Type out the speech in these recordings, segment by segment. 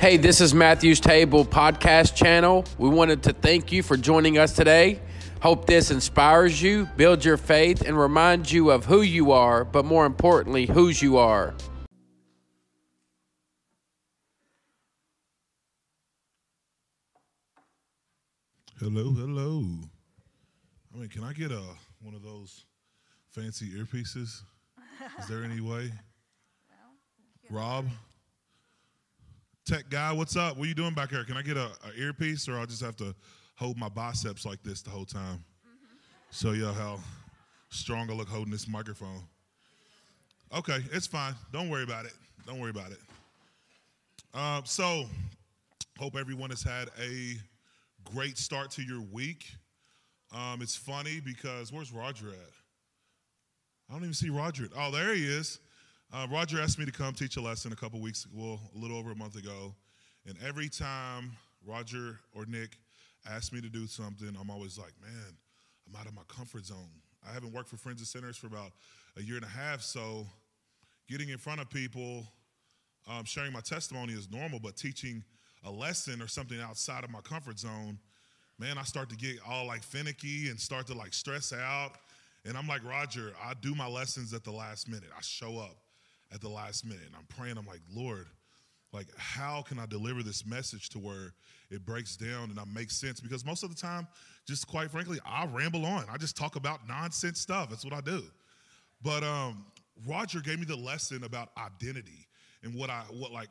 Hey, this is Matthew's Table podcast channel. We wanted to thank you for joining us today. Hope this inspires you, builds your faith, and reminds you of who you are, but more importantly, whose you are. Hello, hello. I mean, can I get a one of those fancy earpieces? Is there any way? Rob, tech guy, what's up? What are you doing back here? Can I get a, a earpiece, or I'll just have to hold my biceps like this the whole time? Show y'all how strong I look holding this microphone. Okay, it's fine. Don't worry about it. Don't worry about it. Um, so, hope everyone has had a great start to your week. Um, it's funny because where's Roger at? I don't even see Roger. Oh, there he is. Uh, Roger asked me to come teach a lesson a couple weeks, well, a little over a month ago. And every time Roger or Nick ask me to do something, I'm always like, man, I'm out of my comfort zone. I haven't worked for Friends of Sinners for about a year and a half, so getting in front of people, um, sharing my testimony is normal, but teaching a lesson or something outside of my comfort zone, man, I start to get all like finicky and start to like stress out. And I'm like, Roger, I do my lessons at the last minute. I show up at the last minute. And I'm praying, I'm like, Lord, like, how can I deliver this message to where it breaks down and I make sense? Because most of the time, just quite frankly, I ramble on. I just talk about nonsense stuff. That's what I do. But um, Roger gave me the lesson about identity and what I what like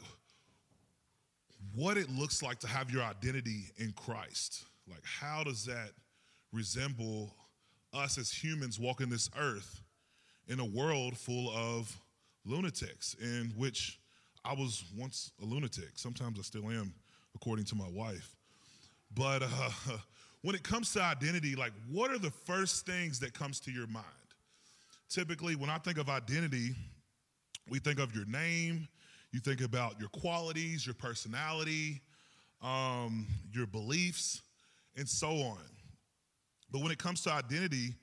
what it looks like to have your identity in Christ. Like, how does that resemble us as humans walking this earth in a world full of lunatics, in which I was once a lunatic. Sometimes I still am, according to my wife. But uh, when it comes to identity, like, what are the first things that comes to your mind? Typically, when I think of identity, we think of your name, you think about your qualities, your personality, um, your beliefs, and so on. But when it comes to identity,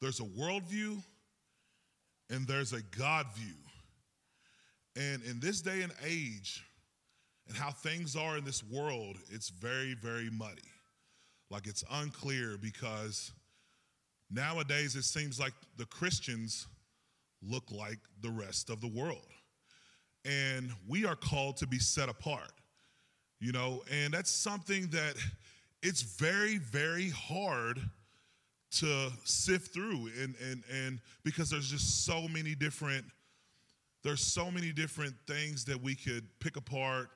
there's a worldview and there's a God view. And in this day and age, and how things are in this world, it's very, very muddy. Like it's unclear because nowadays it seems like the Christians look like the rest of the world. And we are called to be set apart you know? And that's something that it's very very hard to sift through. And and and because there's just so many different there's so many different things that we could pick apart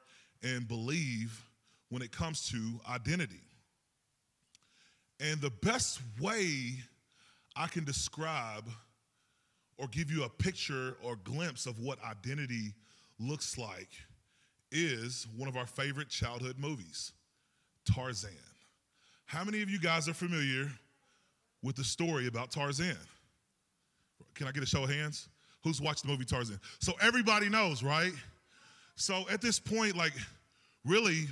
and believe when it comes to identity and the best way i can describe or give you a picture or glimpse of what identity looks like is one of our favorite childhood movies, Tarzan. How many of you guys are familiar with the story about Tarzan? Can I get a show of hands? Who's watched the movie Tarzan? So everybody knows, right? So at this point, like, really,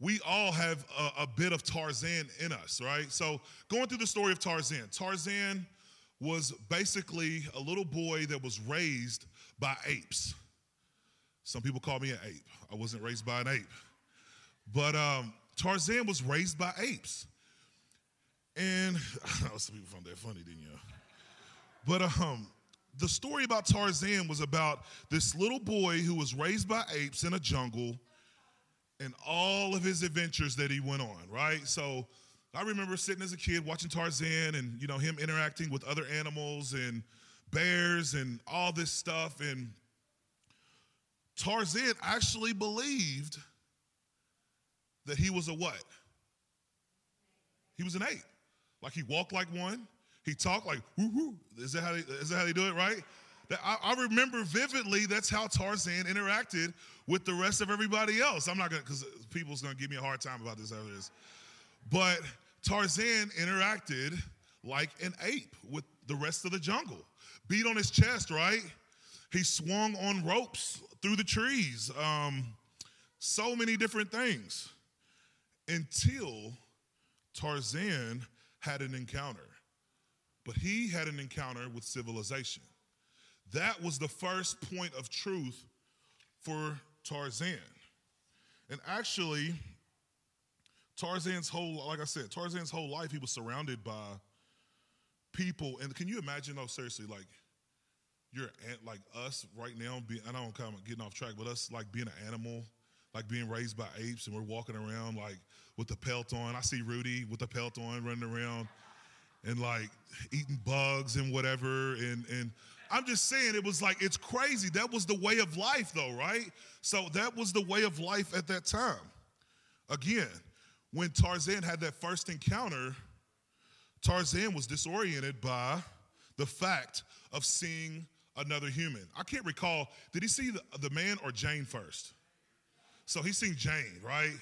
we all have a, a, bit of Tarzan in us, right? So going through the story of Tarzan, Tarzan was basically a little boy that was raised by apes. Some people call me an ape. I wasn't raised by an ape. But um, Tarzan was raised by apes. And I know some people found that funny, didn't you? But um, the story about Tarzan was about this little boy who was raised by apes in a jungle and all of his adventures that he went on, right? So I remember sitting as a kid watching Tarzan and you know him interacting with other animals and bears and all this stuff and Tarzan actually believed that he was a what? He was an ape. Like he walked like one. He talked like whoo. Is that how they, is that how they do it, right? I remember vividly. That's how Tarzan interacted with the rest of everybody else. I'm not gonna because people's gonna give me a hard time about this after this. But Tarzan interacted like an ape with the rest of the jungle. Beat on his chest, right? He swung on ropes through the trees, um, so many different things until Tarzan had an encounter. But he had an encounter with civilization. That was the first point of truth for Tarzan. And actually, Tarzan's whole, like I said, Tarzan's whole life, he was surrounded by people. And can you imagine, though, seriously, like, you're like us right now, I don't kind of getting off track, but us like being an animal, like being raised by apes, and we're walking around like with the pelt on. I see Rudy with the pelt on running around and like eating bugs and whatever. And, and I'm just saying, it was like, it's crazy. That was the way of life, though, right? So that was the way of life at that time. Again, when Tarzan had that first encounter, Tarzan was disoriented by the fact of seeing another human. I can't recall, did he see the, the man or Jane first? So he seen Jane, right?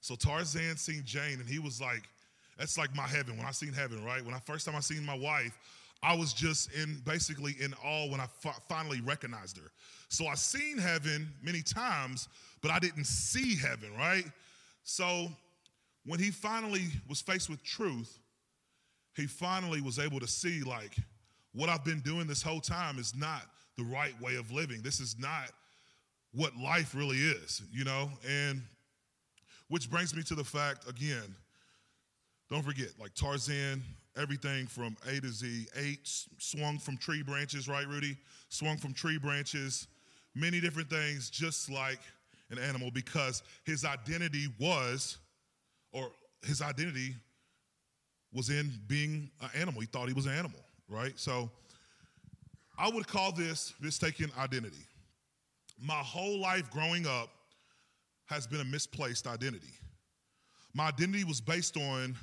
So Tarzan seen Jane, and he was like, that's like my heaven. When I seen heaven, right? When I first time I seen my wife, I was just in basically in awe when I finally recognized her. So I seen heaven many times, but I didn't see heaven, right? So when he finally was faced with truth, he finally was able to see like what I've been doing this whole time is not the right way of living. This is not what life really is, you know? And which brings me to the fact again, don't forget, like Tarzan, everything from A to Z, eight swung from tree branches, right, Rudy? Swung from tree branches, many different things, just like an animal, because his identity was, or his identity was in being an animal. He thought he was an animal right? So I would call this mistaken identity. My whole life growing up has been a misplaced identity. My identity was based on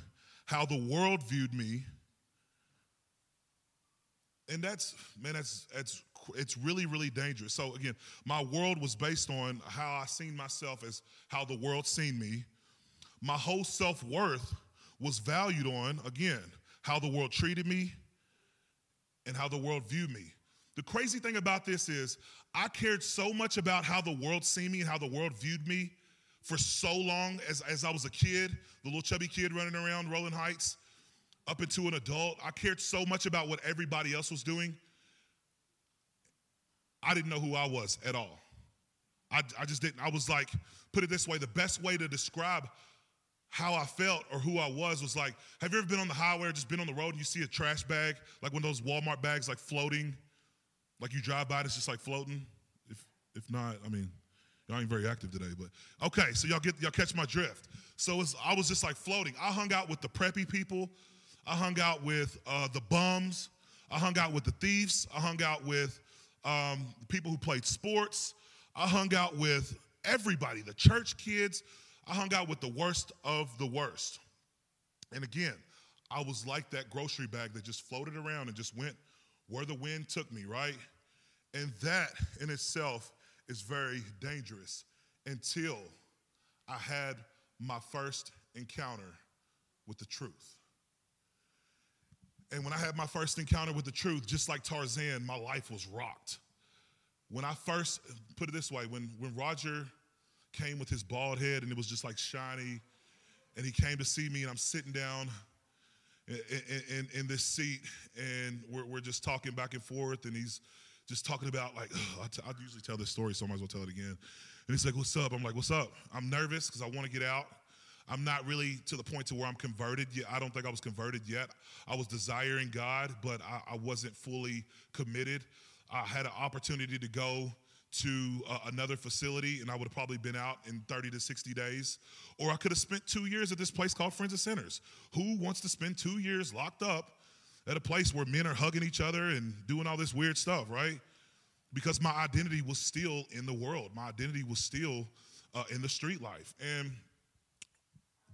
how the world viewed me. And that's, man, that's, that's, it's really, really dangerous. So again, my world was based on how I seen myself as how the world seen me. My whole self worth was valued on, again, how the world treated me, and how the world viewed me. The crazy thing about this is, I cared so much about how the world seen me and how the world viewed me for so long as, as I was a kid, the little chubby kid running around Rolling Heights, up into an adult. I cared so much about what everybody else was doing. I didn't know who I was at all. I, I just didn't. I was like, put it this way the best way to describe how I felt or who I was was like, have you ever been on the highway or just been on the road and you see a trash bag, like one of those Walmart bags, like floating, like you drive by and it's just like floating? If if not, I mean, y'all ain't very active today, but okay. So y'all get y'all catch my drift. So I was just like floating. I hung out with the preppy people. I hung out with uh, the bums. I hung out with the thieves. I hung out with um, people who played sports. I hung out with everybody, the church kids, I hung out with the worst of the worst. And again, I was like that grocery bag that just floated around and just went where the wind took me, right? And that in itself is very dangerous until I had my first encounter with the truth. And when I had my first encounter with the truth, just like Tarzan, my life was rocked. When I first, put it this way, when, when Roger came with his bald head and it was just like shiny. And he came to see me, and I'm sitting down in, in, in this seat, and we're, we're just talking back and forth, and he's just talking about like, I, t- I usually tell this story, so I might as well tell it again. And he's like, "What's up?" I'm like, "What's up?" I'm nervous because I want to get out. I'm not really to the point to where I'm converted yet. I don't think I was converted yet. I was desiring God, but I, I wasn't fully committed. I had an opportunity to go to uh, another facility and I would have probably been out in 30 to 60 days. Or I could have spent two years at this place called Friends of Sinners. Who wants to spend two years locked up at a place where men are hugging each other and doing all this weird stuff, right? Because my identity was still in the world, my identity was still uh, in the street life. And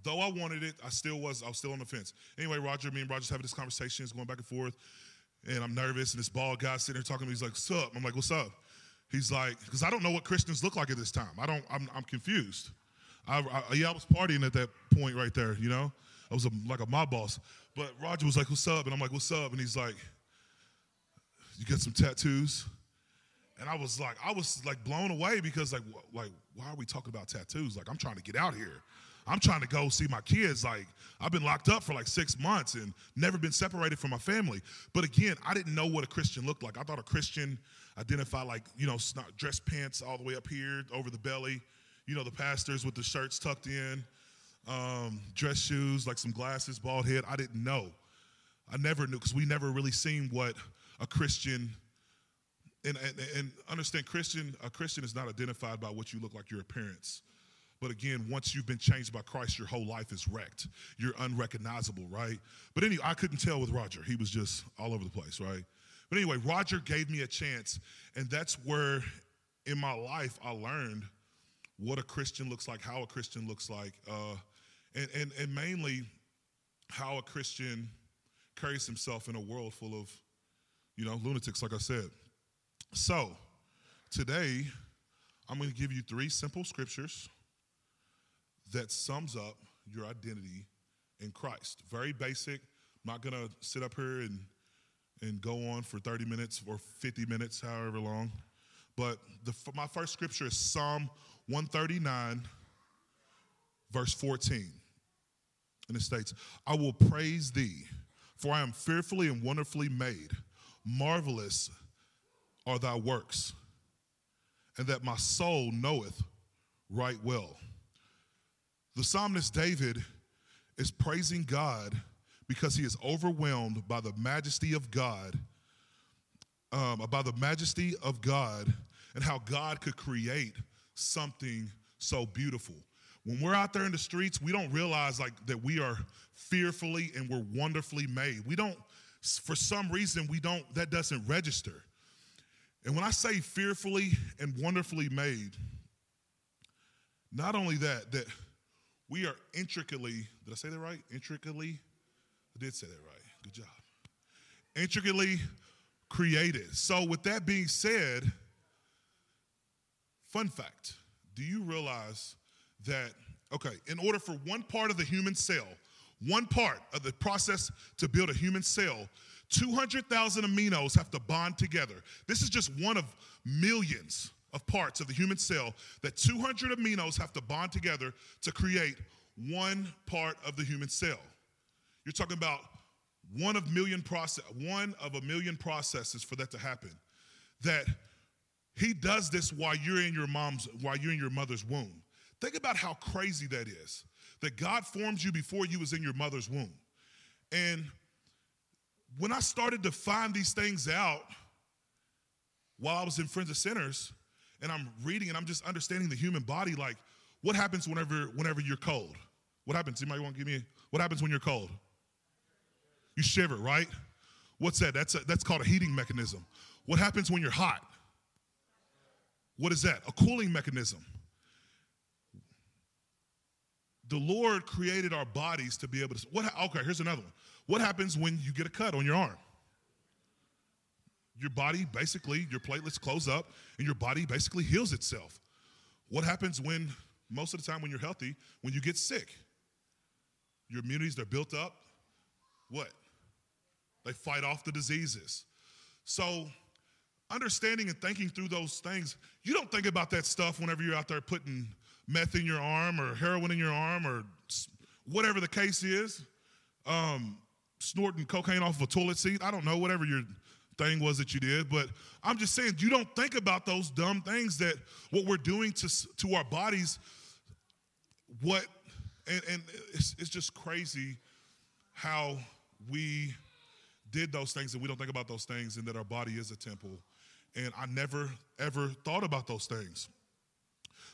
though I wanted it, I still was, I was still on the fence. Anyway, Roger, me and Roger's having this conversation, it's going back and forth. And I'm nervous, and this bald guy sitting there talking to me, he's like, What's up? I'm like, What's up? He's like, because I don't know what Christians look like at this time. I don't, I'm, I'm confused. I, I, yeah, I was partying at that point right there, you know? I was a, like a mob boss. But Roger was like, what's up? And I'm like, what's up? And he's like, you get some tattoos? And I was like, I was like blown away because like, like, why are we talking about tattoos? Like, I'm trying to get out here. I'm trying to go see my kids. Like, I've been locked up for like six months and never been separated from my family. But again, I didn't know what a Christian looked like. I thought a Christian identified like, you know, dress pants all the way up here over the belly, you know, the pastors with the shirts tucked in, um, dress shoes, like some glasses, bald head. I didn't know. I never knew because we never really seen what a Christian and, and, and, understand Christian a Christian is not identified by what you look like your appearance. But again, once you've been changed by Christ, your whole life is wrecked. You're unrecognizable, right? But anyway, I couldn't tell with Roger. He was just all over the place, right? But anyway, Roger gave me a chance, and that's where in my life I learned what a Christian looks like, how a Christian looks like, uh, and, and, and mainly how a Christian carries himself in a world full of, you know, lunatics, like I said. So, today, I'm going to give you three simple scriptures that sums up your identity in Christ. Very basic. I'm not going to sit up here and, and go on for 30 minutes or 50 minutes, however long. But the, my first scripture is Psalm 139, verse 14. And it states, I will praise thee, for I am fearfully and wonderfully made. Marvelous are thy works, and that my soul knoweth right well. The psalmist David is praising God because he is overwhelmed by the majesty of God, um, by the majesty of God, and how God could create something so beautiful. When we're out there in the streets, we don't realize like that we are fearfully and we're wonderfully made. We don't, for some reason, we don't, that doesn't register. And when I say fearfully and wonderfully made, not only that, that we are intricately, did I say that right? Intricately? I did say that right. Good job. Intricately created. So, with that being said, fun fact do you realize that, okay, in order for one part of the human cell, one part of the process to build a human cell, 200,000 aminos have to bond together. This is just one of millions of parts of the human cell that 200 aminos have to bond together to create one part of the human cell. You're talking about one of million process, one of a million processes for that to happen. That he does this while you're in your mom's, while you're in your mother's womb. Think about how crazy that is. That God formed you before you was in your mother's womb. And when I started to find these things out while I was in Friends of Sinners, and I'm reading and I'm just understanding the human body, like what happens whenever whenever you're cold? What happens? Anybody want to give me what happens when you're cold? You shiver, right? What's that? That's a, that's called a heating mechanism. What happens when you're hot? What is that? A cooling mechanism. The Lord created our bodies to be able to. What? Okay, here's another one. What happens when you get a cut on your arm? Your body basically, your platelets close up, and your body basically heals itself. What happens when, most of the time, when you're healthy, when you get sick? Your immunities, they're built up. What? They fight off the diseases. So, understanding and thinking through those things, you don't think about that stuff whenever you're out there putting meth in your arm or heroin in your arm or whatever the case is, um, snorting cocaine off of a toilet seat. I don't know, whatever your thing was that you did. But I'm just saying, you don't think about those dumb things that what we're doing to, to our bodies, what, and, and it's, it's just crazy how we did those things and we don't think about those things and that our body is a temple and I never ever thought about those things.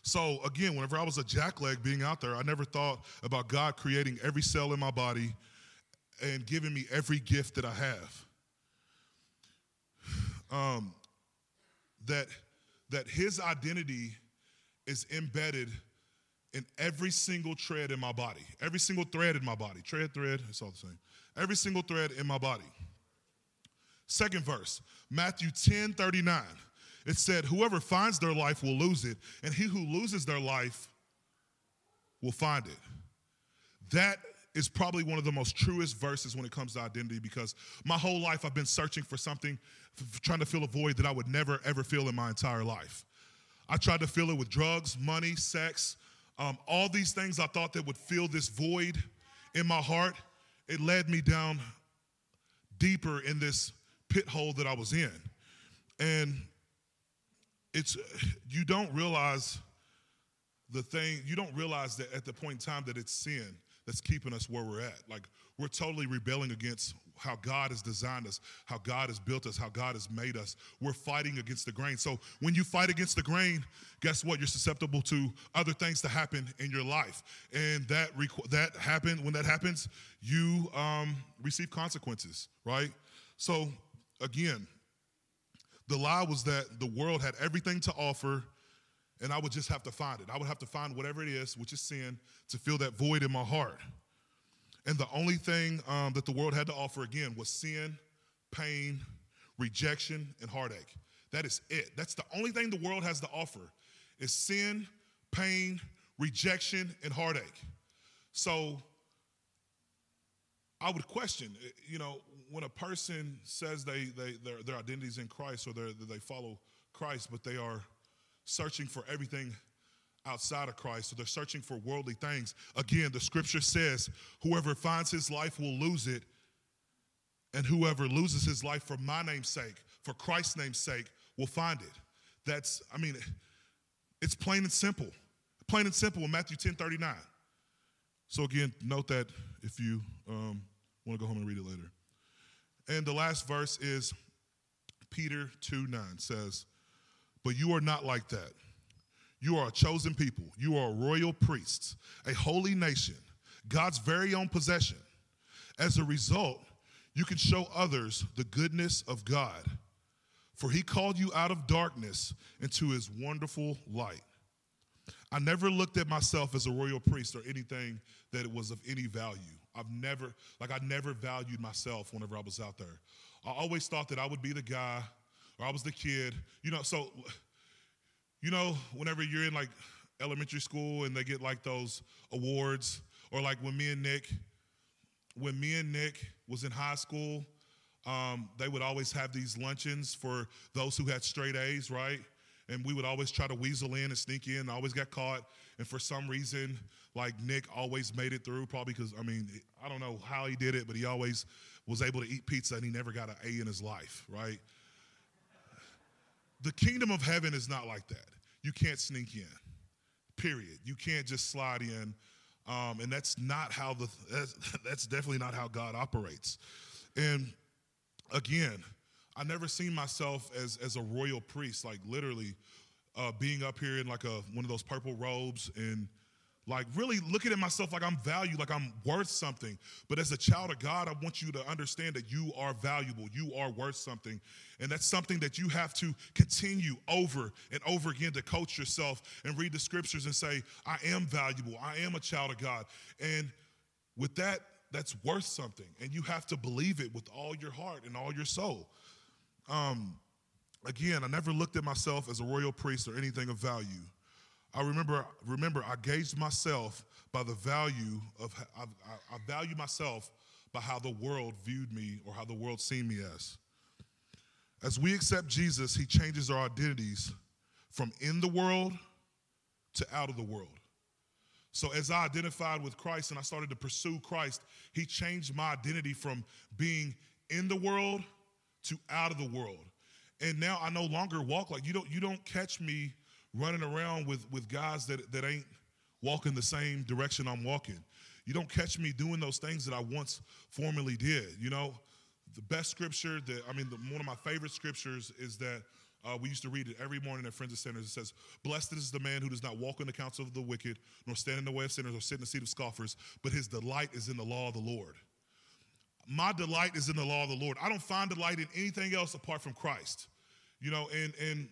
So again, whenever I was a jackleg being out there, I never thought about God creating every cell in my body and giving me every gift that I have. Um, that that His identity is embedded in every single thread in my body, every single thread in my body. Thread, thread, it's all the same. Every single thread in my body. Second verse, Matthew 10 39. It said, Whoever finds their life will lose it, and he who loses their life will find it. That is probably one of the most truest verses when it comes to identity because my whole life I've been searching for something, trying to fill a void that I would never ever feel in my entire life. I tried to fill it with drugs, money, sex, um, all these things I thought that would fill this void in my heart. It led me down deeper in this pit hole that I was in. And it's you don't realize the thing, you don't realize that at the point in time that it's sin that's keeping us where we're at. Like we're totally rebelling against how God has designed us, how God has built us, how God has made us. We're fighting against the grain. So when you fight against the grain, guess what? You're susceptible to other things to happen in your life, and that that happen when that happens, you um, receive consequences, right? So again, the lie was that the world had everything to offer and I would just have to find it. I would have to find whatever it is, which is sin, to fill that void in my heart. And the only thing um, that the world had to offer again was sin, pain, rejection, and heartache. That is it. That's the only thing the world has to offer is sin, pain, rejection, and heartache. So I would question, you know, when a person says they, they their, their identity is in Christ or they follow Christ, but they are searching for everything outside of Christ, so they're searching for worldly things. Again, the scripture says, whoever finds his life will lose it, and whoever loses his life for my name's sake, for Christ's name's sake, will find it. That's, I mean, it's plain and simple. Plain and simple in Matthew 10 39. So, again, note that if you um, want to go home and read it later. And the last verse is Peter 2 9 says, but you are not like that. You are a chosen people. You are a royal priests, a holy nation, God's very own possession. As a result, you can show others the goodness of God. For he called you out of darkness into his wonderful light. I never looked at myself as a royal priest or anything that was of any value. I've never, like, I never valued myself whenever I was out there. I always thought that I would be the guy or I was the kid. You know, so you know, whenever you're in like elementary school and they get like those awards, or like when me and Nick, when me and Nick was in high school, um, they would always have these luncheons for those who had straight A's, right? And we would always try to weasel in and sneak in. always got caught. And for some reason, like Nick always made it through, probably because, I mean, I don't know how he did it, but he always was able to eat pizza and he never got an A in his life, right? The kingdom of heaven is not like that. You can't sneak in, period. You can't just slide in. Um, and that's not how the, that's, that's definitely not how God operates. And again, I never seen myself as, as a royal priest, like literally uh, being up here in like a, one of those purple robes and like really looking at myself like I'm valued, like I'm worth something. But as a child of God, I want you to understand that you are valuable. You are worth something. And that's something that you have to continue over and over again to coach yourself and read the scriptures and say, I am valuable. I am a child of God. And with that, that's worth something. And you have to believe it with all your heart and all your soul. Um, again, I never looked at myself as a royal priest or anything of value. I remember, remember, I gauged myself by the value of, I, I, I value myself by how the world viewed me or how the world seen me as. As we accept Jesus, he changes our identities from in the world to out of the world. So as I identified with Christ and I started to pursue Christ, he changed my identity from being in the world to out of the world. And now I no longer walk like you don't you don't catch me running around with, with guys that, that ain't walking the same direction I'm walking. You don't catch me doing those things that I once formerly did. You know, the best scripture that, I mean, the, one of my favorite scriptures is that uh, we used to read it every morning at Friends of Sinners. It says, Blessed is the man who does not walk in the counsel of the wicked, nor stand in the way of sinners, or sit in the seat of scoffers, but his delight is in the law of the Lord. My delight is in the law of the Lord. I don't find delight in anything else apart from Christ. You know, and and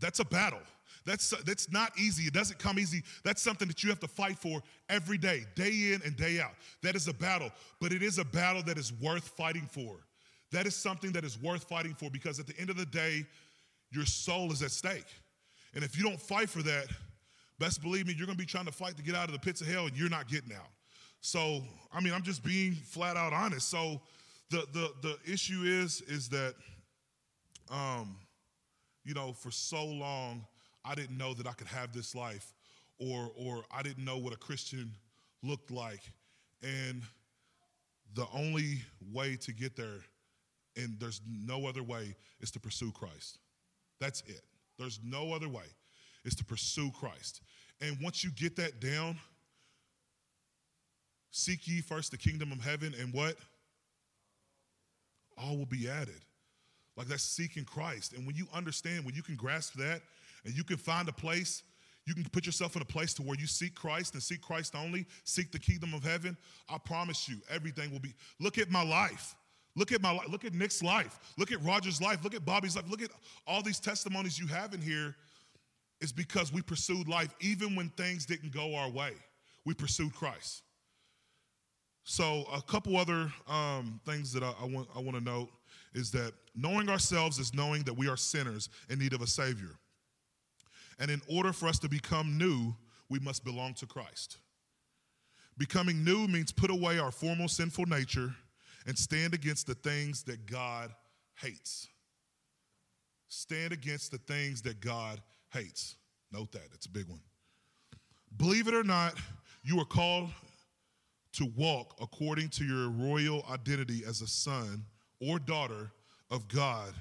that's a battle. That's, that's not easy. It doesn't come easy. That's something that you have to fight for every day, day in and day out. That is a battle, but it is a battle that is worth fighting for. That is something that is worth fighting for because at the end of the day, your soul is at stake. And if you don't fight for that, best believe me, you're gonna be trying to fight to get out of the pits of hell and you're not getting out. So, I mean, I'm just being flat out honest. So the the the issue is is that um, you know, for so long I didn't know that I could have this life, or, or I didn't know what a Christian looked like. And the only way to get there, and there's no other way, is to pursue Christ. That's it. There's no other way, is to pursue Christ. And once you get that down, seek ye first the kingdom of heaven and what? All will be added. Like that's seeking Christ. And when you understand, when you can grasp that and you can find a place, you can put yourself in a place to where you seek Christ and seek Christ only, seek the kingdom of heaven, I promise you, everything will be. Look at my life. Look at my life. Look at Nick's life. Look at Roger's life. Look at Bobby's life. Look at all these testimonies you have in here. Is because we pursued life even when things didn't go our way. We pursued Christ. So, a couple other um, things that I, I want I want to note is that knowing ourselves is knowing that we are sinners in need of a Savior. And in order for us to become new, we must belong to Christ. Becoming new means put away our former sinful nature and stand against the things that God hates. Stand against the things that God hates. Note that, it's a big one. Believe it or not, you are called to walk according to your royal identity as a son or daughter of God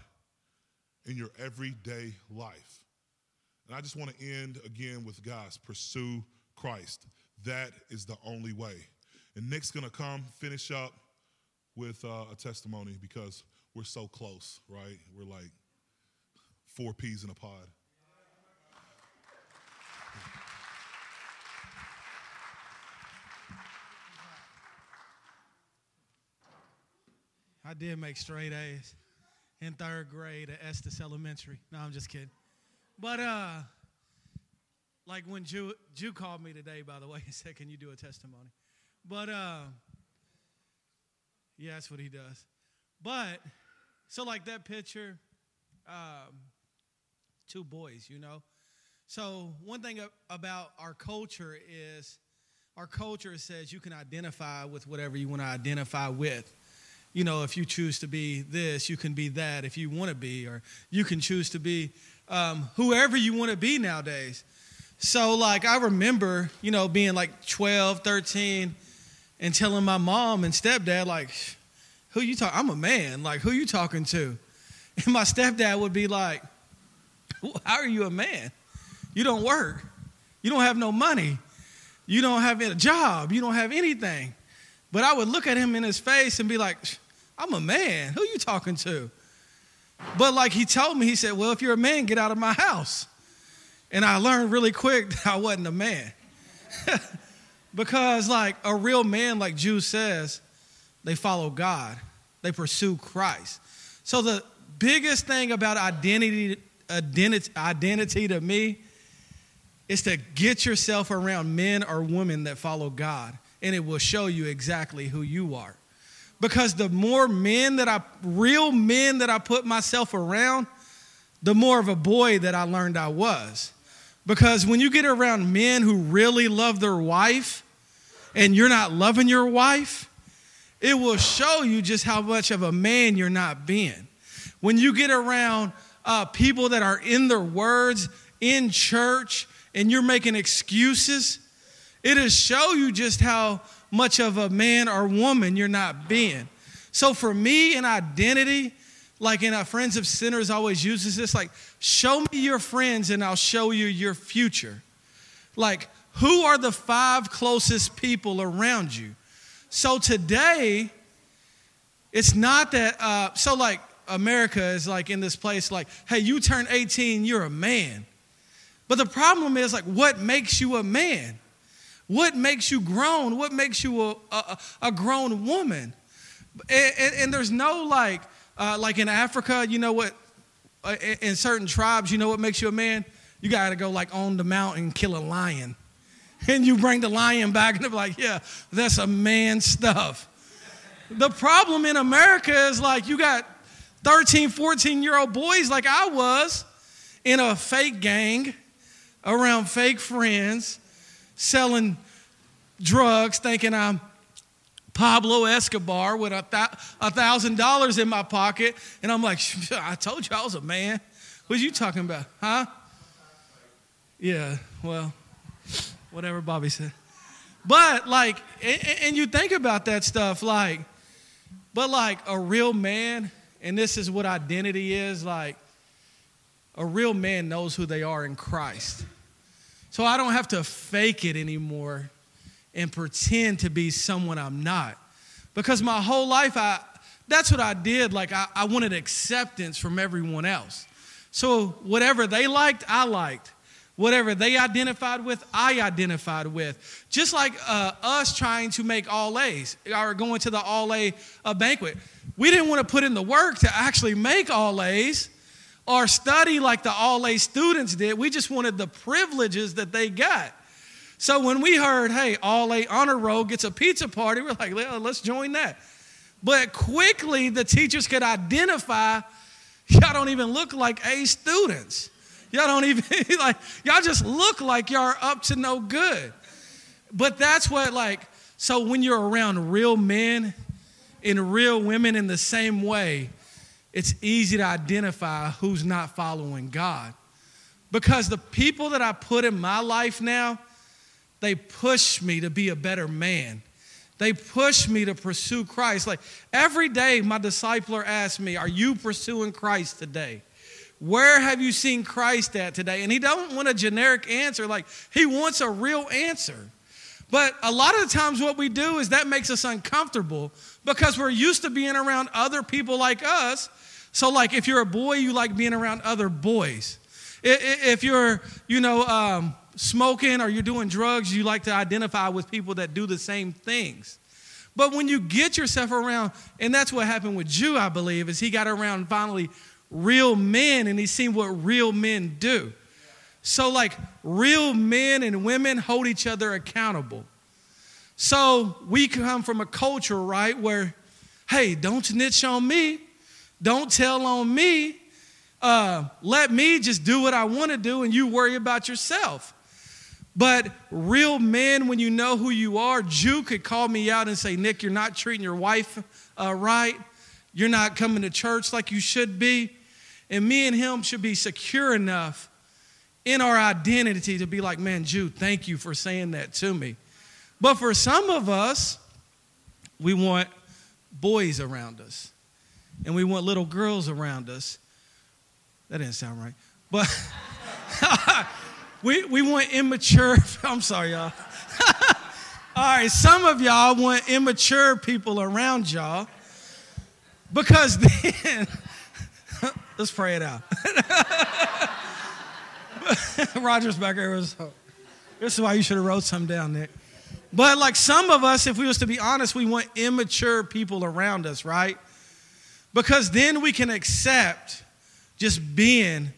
in your everyday life. And I just want to end again with guys, pursue Christ. That is the only way. And Nick's going to come finish up with uh, a testimony because we're so close, right? We're like four peas in a pod. I did make straight A's in third grade at Estes Elementary. No, I'm just kidding. But uh, like when Jude, Jude called me today, by the way, he said, "Can you do a testimony?" But uh, yeah, that's what he does. But so like that picture, um, two boys, you know. So one thing about our culture is our culture says you can identify with whatever you want to identify with you know, if you choose to be this, you can be that if you want to be, or you can choose to be um, whoever you want to be nowadays. So, like, I remember, you know, being like 12, 13, and telling my mom and stepdad, like, who you talking? I'm a man. Like, who you talking to? And my stepdad would be like, how are you a man? You don't work. You don't have no money. You don't have a job. You don't have anything. But I would look at him in his face and be like, I'm a man. Who you talking to? But like he told me, he said, Well, if you're a man, get out of my house. And I learned really quick that I wasn't a man. because, like, a real man, like Jude says, they follow God, they pursue Christ. So, the biggest thing about identity, identity, identity to me is to get yourself around men or women that follow God, and it will show you exactly who you are. Because the more men that I, real men that I put myself around, the more of a boy that I learned I was. Because when you get around men who really love their wife and you're not loving your wife, it will show you just how much of a man you're not being. When you get around uh, people that are in their words, in church, and you're making excuses, it'll show you just how much of a man or woman you're not being. So for me, an identity, like in our Friends of Sinners always uses this, like, show me your friends and I'll show you your future. Like, who are the five closest people around you? So today, it's not that, uh, so like America is like in this place, like, hey, you turn 18, you're a man. But the problem is, like, what makes you a man? What makes you grown? What makes you a, a, a grown woman? And, and, and, there's no like, uh, like in Africa, you know what, uh, in certain tribes, you know what makes you a man? You got to go like on the mountain kill a lion. And you bring the lion back and they're like, yeah, that's a man stuff. The problem in America is like you got 13, 14 year old boys like I was in a fake gang around fake friends selling drugs thinking I'm Pablo Escobar with a thousand dollars in my pocket. And I'm like, I told you I was a man. What are you talking about? Huh? Yeah, well, whatever Bobby said. But like, and you think about that stuff, like, but like a real man, and this is what identity is like, a real man knows who they are in Christ. So I don't have to fake it anymore and pretend to be someone I'm not. Because my whole life, I, that's what I did. Like, I, I wanted acceptance from everyone else. So whatever they liked, I liked. Whatever they identified with, I identified with. Just like uh, us trying to make all A's or going to the all A uh, banquet. We didn't want to put in the work to actually make all A's or study like the all A students did. We just wanted the privileges that they got. So when we heard, hey, all A honor roll gets a pizza party, we're like, let's join that. But quickly, the teachers could identify y'all don't even look like A students. Y'all don't even, like, y'all just look like y'all are up to no good. But that's what, like, so when you're around real men and real women in the same way, it's easy to identify who's not following God. Because the people that I put in my life now, they push me to be a better man. They push me to pursue Christ. Like every day, my discipler asks me, Are you pursuing Christ today? Where have you seen Christ at today? And he don't want a generic answer, like he wants a real answer. But a lot of the times, what we do is that makes us uncomfortable because we're used to being around other people like us so, like, if you're a boy, you like being around other boys. If you're, you know, um, smoking or you're doing drugs, you like to identify with people that do the same things. But when you get yourself around, and that's what happened with Jude, I believe, is he got around finally real men and he seen what real men do. So, like, real men and women hold each other accountable. So, we come from a culture, right, where, hey, don't snitch on me. Don't tell on me. Uh, let me just do what I want to do and you worry about yourself. But real men, when you know who you are, Jude could call me out and say, Nick, you're not treating your wife uh, right. You're not coming to church like you should be. And me and him should be secure enough in our identity to be like, man, Jude, thank you for saying that to me. But for some of us, we want boys around us and we want little girls around us. That didn't sound right. But we, we want immature, I'm sorry, y'all. All right, some of y'all want immature people around y'all because then, let's pray it out. Roger's back there. Was, this is why you should have wrote something down, Nick. But like some of us, if we was to be honest, we want immature people around us, right? Because then we can accept just being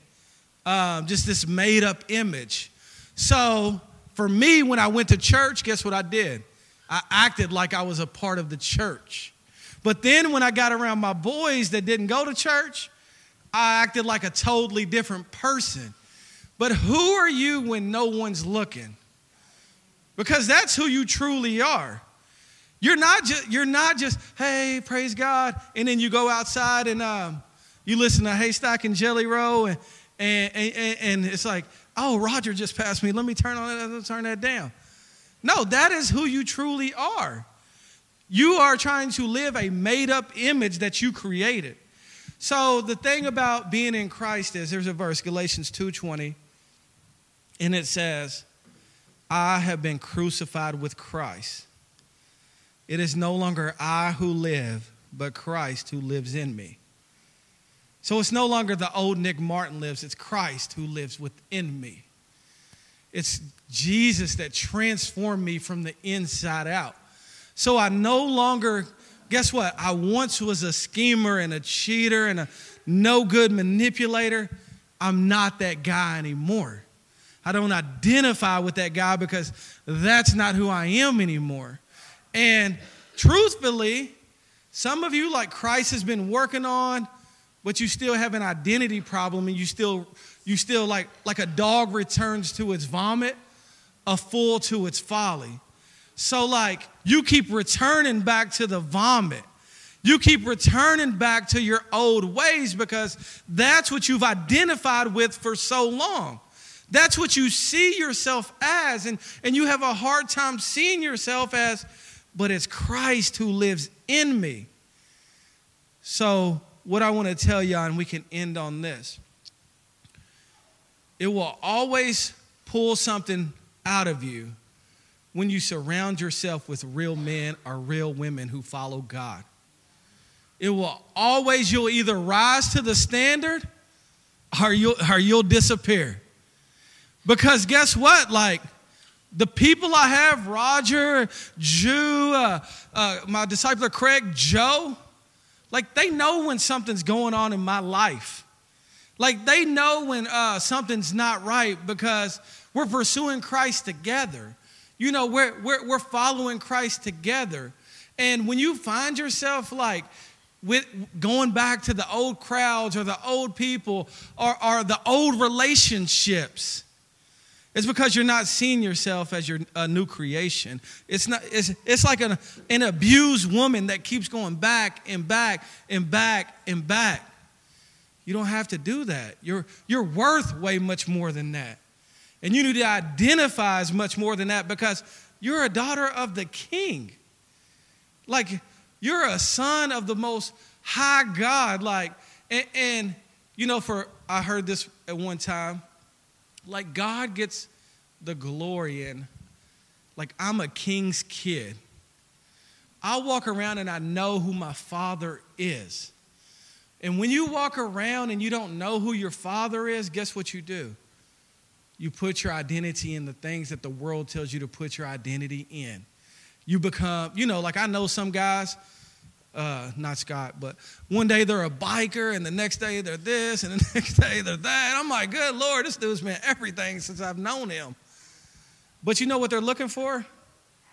um, just this made up image. So for me, when I went to church, guess what I did? I acted like I was a part of the church. But then when I got around my boys that didn't go to church, I acted like a totally different person. But who are you when no one's looking? Because that's who you truly are. You're not just, you're not just, hey, praise God, and then you go outside and um, you listen to Haystak and Jelly Roll, and, and, and, and it's like, oh, Roger just passed me. Let me turn on that, turn that down. No, that is who you truly are. You are trying to live a made up image that you created. So the thing about being in Christ is there's a verse, Galatians 2:20, and it says, I have been crucified with Christ. It is no longer I who live, but Christ who lives in me. So it's no longer the old Nick Martin lives, it's Christ who lives within me. It's Jesus that transformed me from the inside out. So I no longer, guess what? I once was a schemer and a cheater and a no good manipulator. I'm not that guy anymore. I don't identify with that guy because that's not who I am anymore. And truthfully, some of you, like Christ has been working on, but you still have an identity problem and you still, you still like, like a dog returns to its vomit, a fool to its folly. So, like, you keep returning back to the vomit. You keep returning back to your old ways because that's what you've identified with for so long. That's what you see yourself as. And, and you have a hard time seeing yourself as but it's Christ who lives in me. So, what I want to tell y'all, and we can end on this it will always pull something out of you when you surround yourself with real men or real women who follow God. It will always, you'll either rise to the standard or you'll, or you'll disappear. Because guess what? Like, the people I have, Roger, Jude, uh, uh, my disciple Craig, Joe, like they know when something's going on in my life. Like they know when uh, something's not right because we're pursuing Christ together. You know, we're, we're, we're following Christ together. And when you find yourself like with going back to the old crowds or the old people or, or the old relationships, it's because you're not seeing yourself as your a new creation. It's not. It's, it's like an, an abused woman that keeps going back and back and back and back. You don't have to do that. You're, you're worth way much more than that. And you need to identify as much more than that because you're a daughter of the king. Like, you're a son of the most high God. Like, and, and you know, for I heard this at one time, like God gets the glory in, like I'm a king's kid. I walk around and I know who my father is. And when you walk around and you don't know who your father is, guess what you do? You put your identity in the things that the world tells you to put your identity in. You become, you know, like I know some guys, uh, not Scott, but one day they're a biker and the next day they're this and the next day they're that. I'm like, good Lord, this dude's been everything since I've known him. But you know what they're looking for?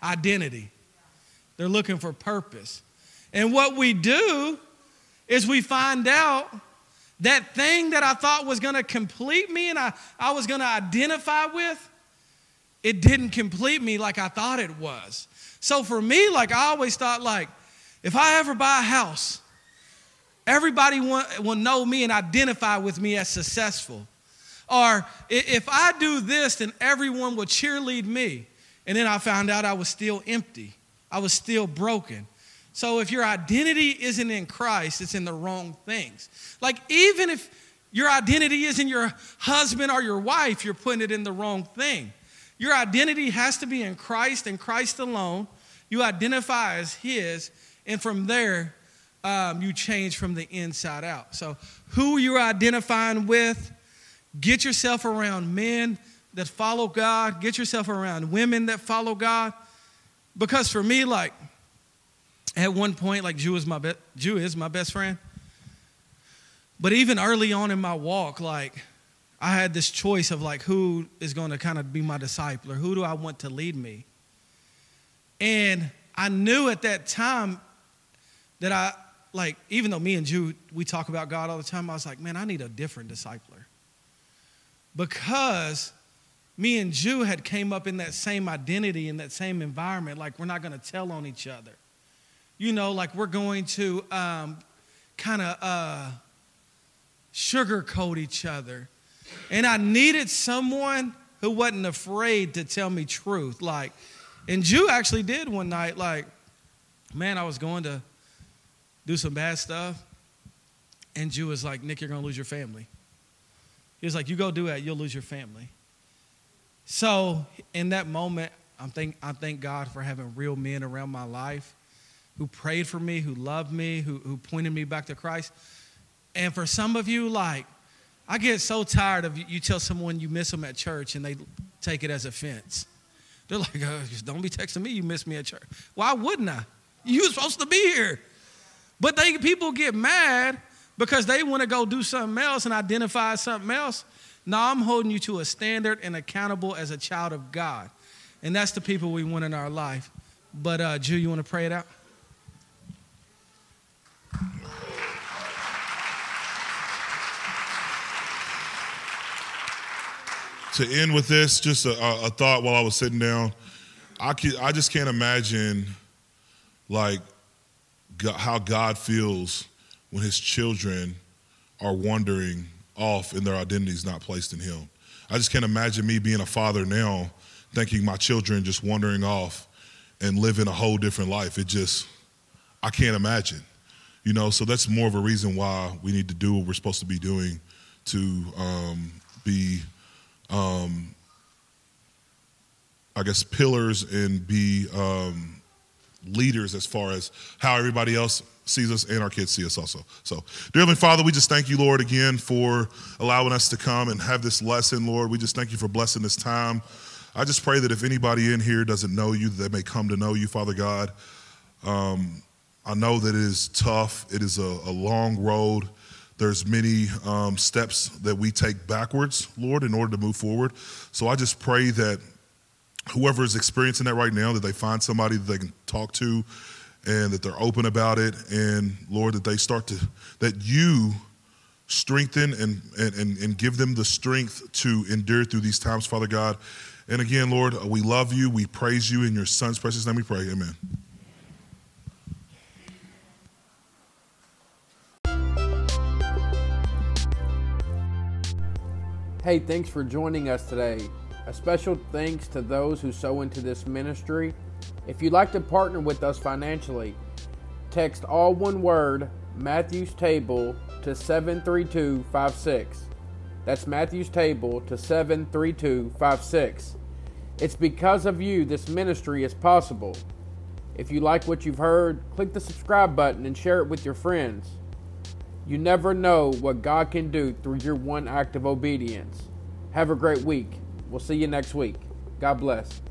Identity. They're looking for purpose. And what we do is we find out that thing that I thought was going to complete me and I, I was going to identify with, it didn't complete me like I thought it was. So for me, like I always thought, like, if I ever buy a house, everybody will know me and identify with me as successful. Or if I do this, then everyone will cheerlead me. And then I found out I was still empty, I was still broken. So if your identity isn't in Christ, it's in the wrong things. Like even if your identity isn't your husband or your wife, you're putting it in the wrong thing. Your identity has to be in Christ and Christ alone. You identify as His, and from there, um, you change from the inside out. So, who you're identifying with, get yourself around men that follow God, get yourself around women that follow God. Because for me, like, at one point, like Jude is my be- Jude is my best friend. But even early on in my walk, like I had this choice of like who is going to kind of be my disciple or who do I want to lead me. And I knew at that time that I like even though me and Jude we talk about God all the time, I was like, man, I need a different discipler. Because me and Jude had came up in that same identity in that same environment, like we're not going to tell on each other you know, like we're going to um, kind of uh, sugarcoat each other. And I needed someone who wasn't afraid to tell me truth. Like, and Jude actually did one night, like, man, I was going to do some bad stuff. And Jude was like, Nick, you're going to lose your family. He was like, you go do that, you'll lose your family. So in that moment, I'm thank, I thank God for having real men around my life who prayed for me, who loved me, who, who pointed me back to Christ. And for some of you, like, I get so tired of you, you tell someone you miss them at church and they take it as offense. They're like, oh, don't be texting me, you miss me at church. Why wouldn't I? You were supposed to be here. But they people get mad because they want to go do something else and identify something else. Now I'm holding you to a standard and accountable as a child of God. And that's the people we want in our life. But uh, Jude, you want to pray it out? to end with this, just a, a, thought while I was sitting down. I, can, I just can't imagine like how God feels when his children are wandering off and their identities not placed in him. I just can't imagine me being a father now thinking my children just wandering off and living a whole different life. It just, I can't imagine. You know, so that's more of a reason why we need to do what we're supposed to be doing to um, be um, I guess, pillars and be um, leaders as far as how everybody else sees us and our kids see us also. So, dear Heavenly Father, we just thank you, Lord, again for allowing us to come and have this lesson, Lord. We just thank you for blessing this time. I just pray that if anybody in here doesn't know you, that they may come to know you, Father God. Um, I know that it is tough. It is a, a long road. There's many um, steps that we take backwards, Lord, in order to move forward. So I just pray that whoever is experiencing that right now, that they find somebody that they can talk to and that they're open about it. And Lord, that they start to, that you strengthen and, and, and give them the strength to endure through these times, Father God. And again, Lord, uh, we love you. We praise you. In your son's precious name we pray. Amen. Hey, thanks for joining us today. A special thanks to those who sow into this ministry. If you'd like to partner with us financially, text all one word Matthew's Table to 73256. That's Matthew's Table to 73256. It's because of you this ministry is possible. If you like what you've heard, click the subscribe button and share it with your friends. You never know what God can do through your one act of obedience. Have a great week. We'll see you next week. God bless.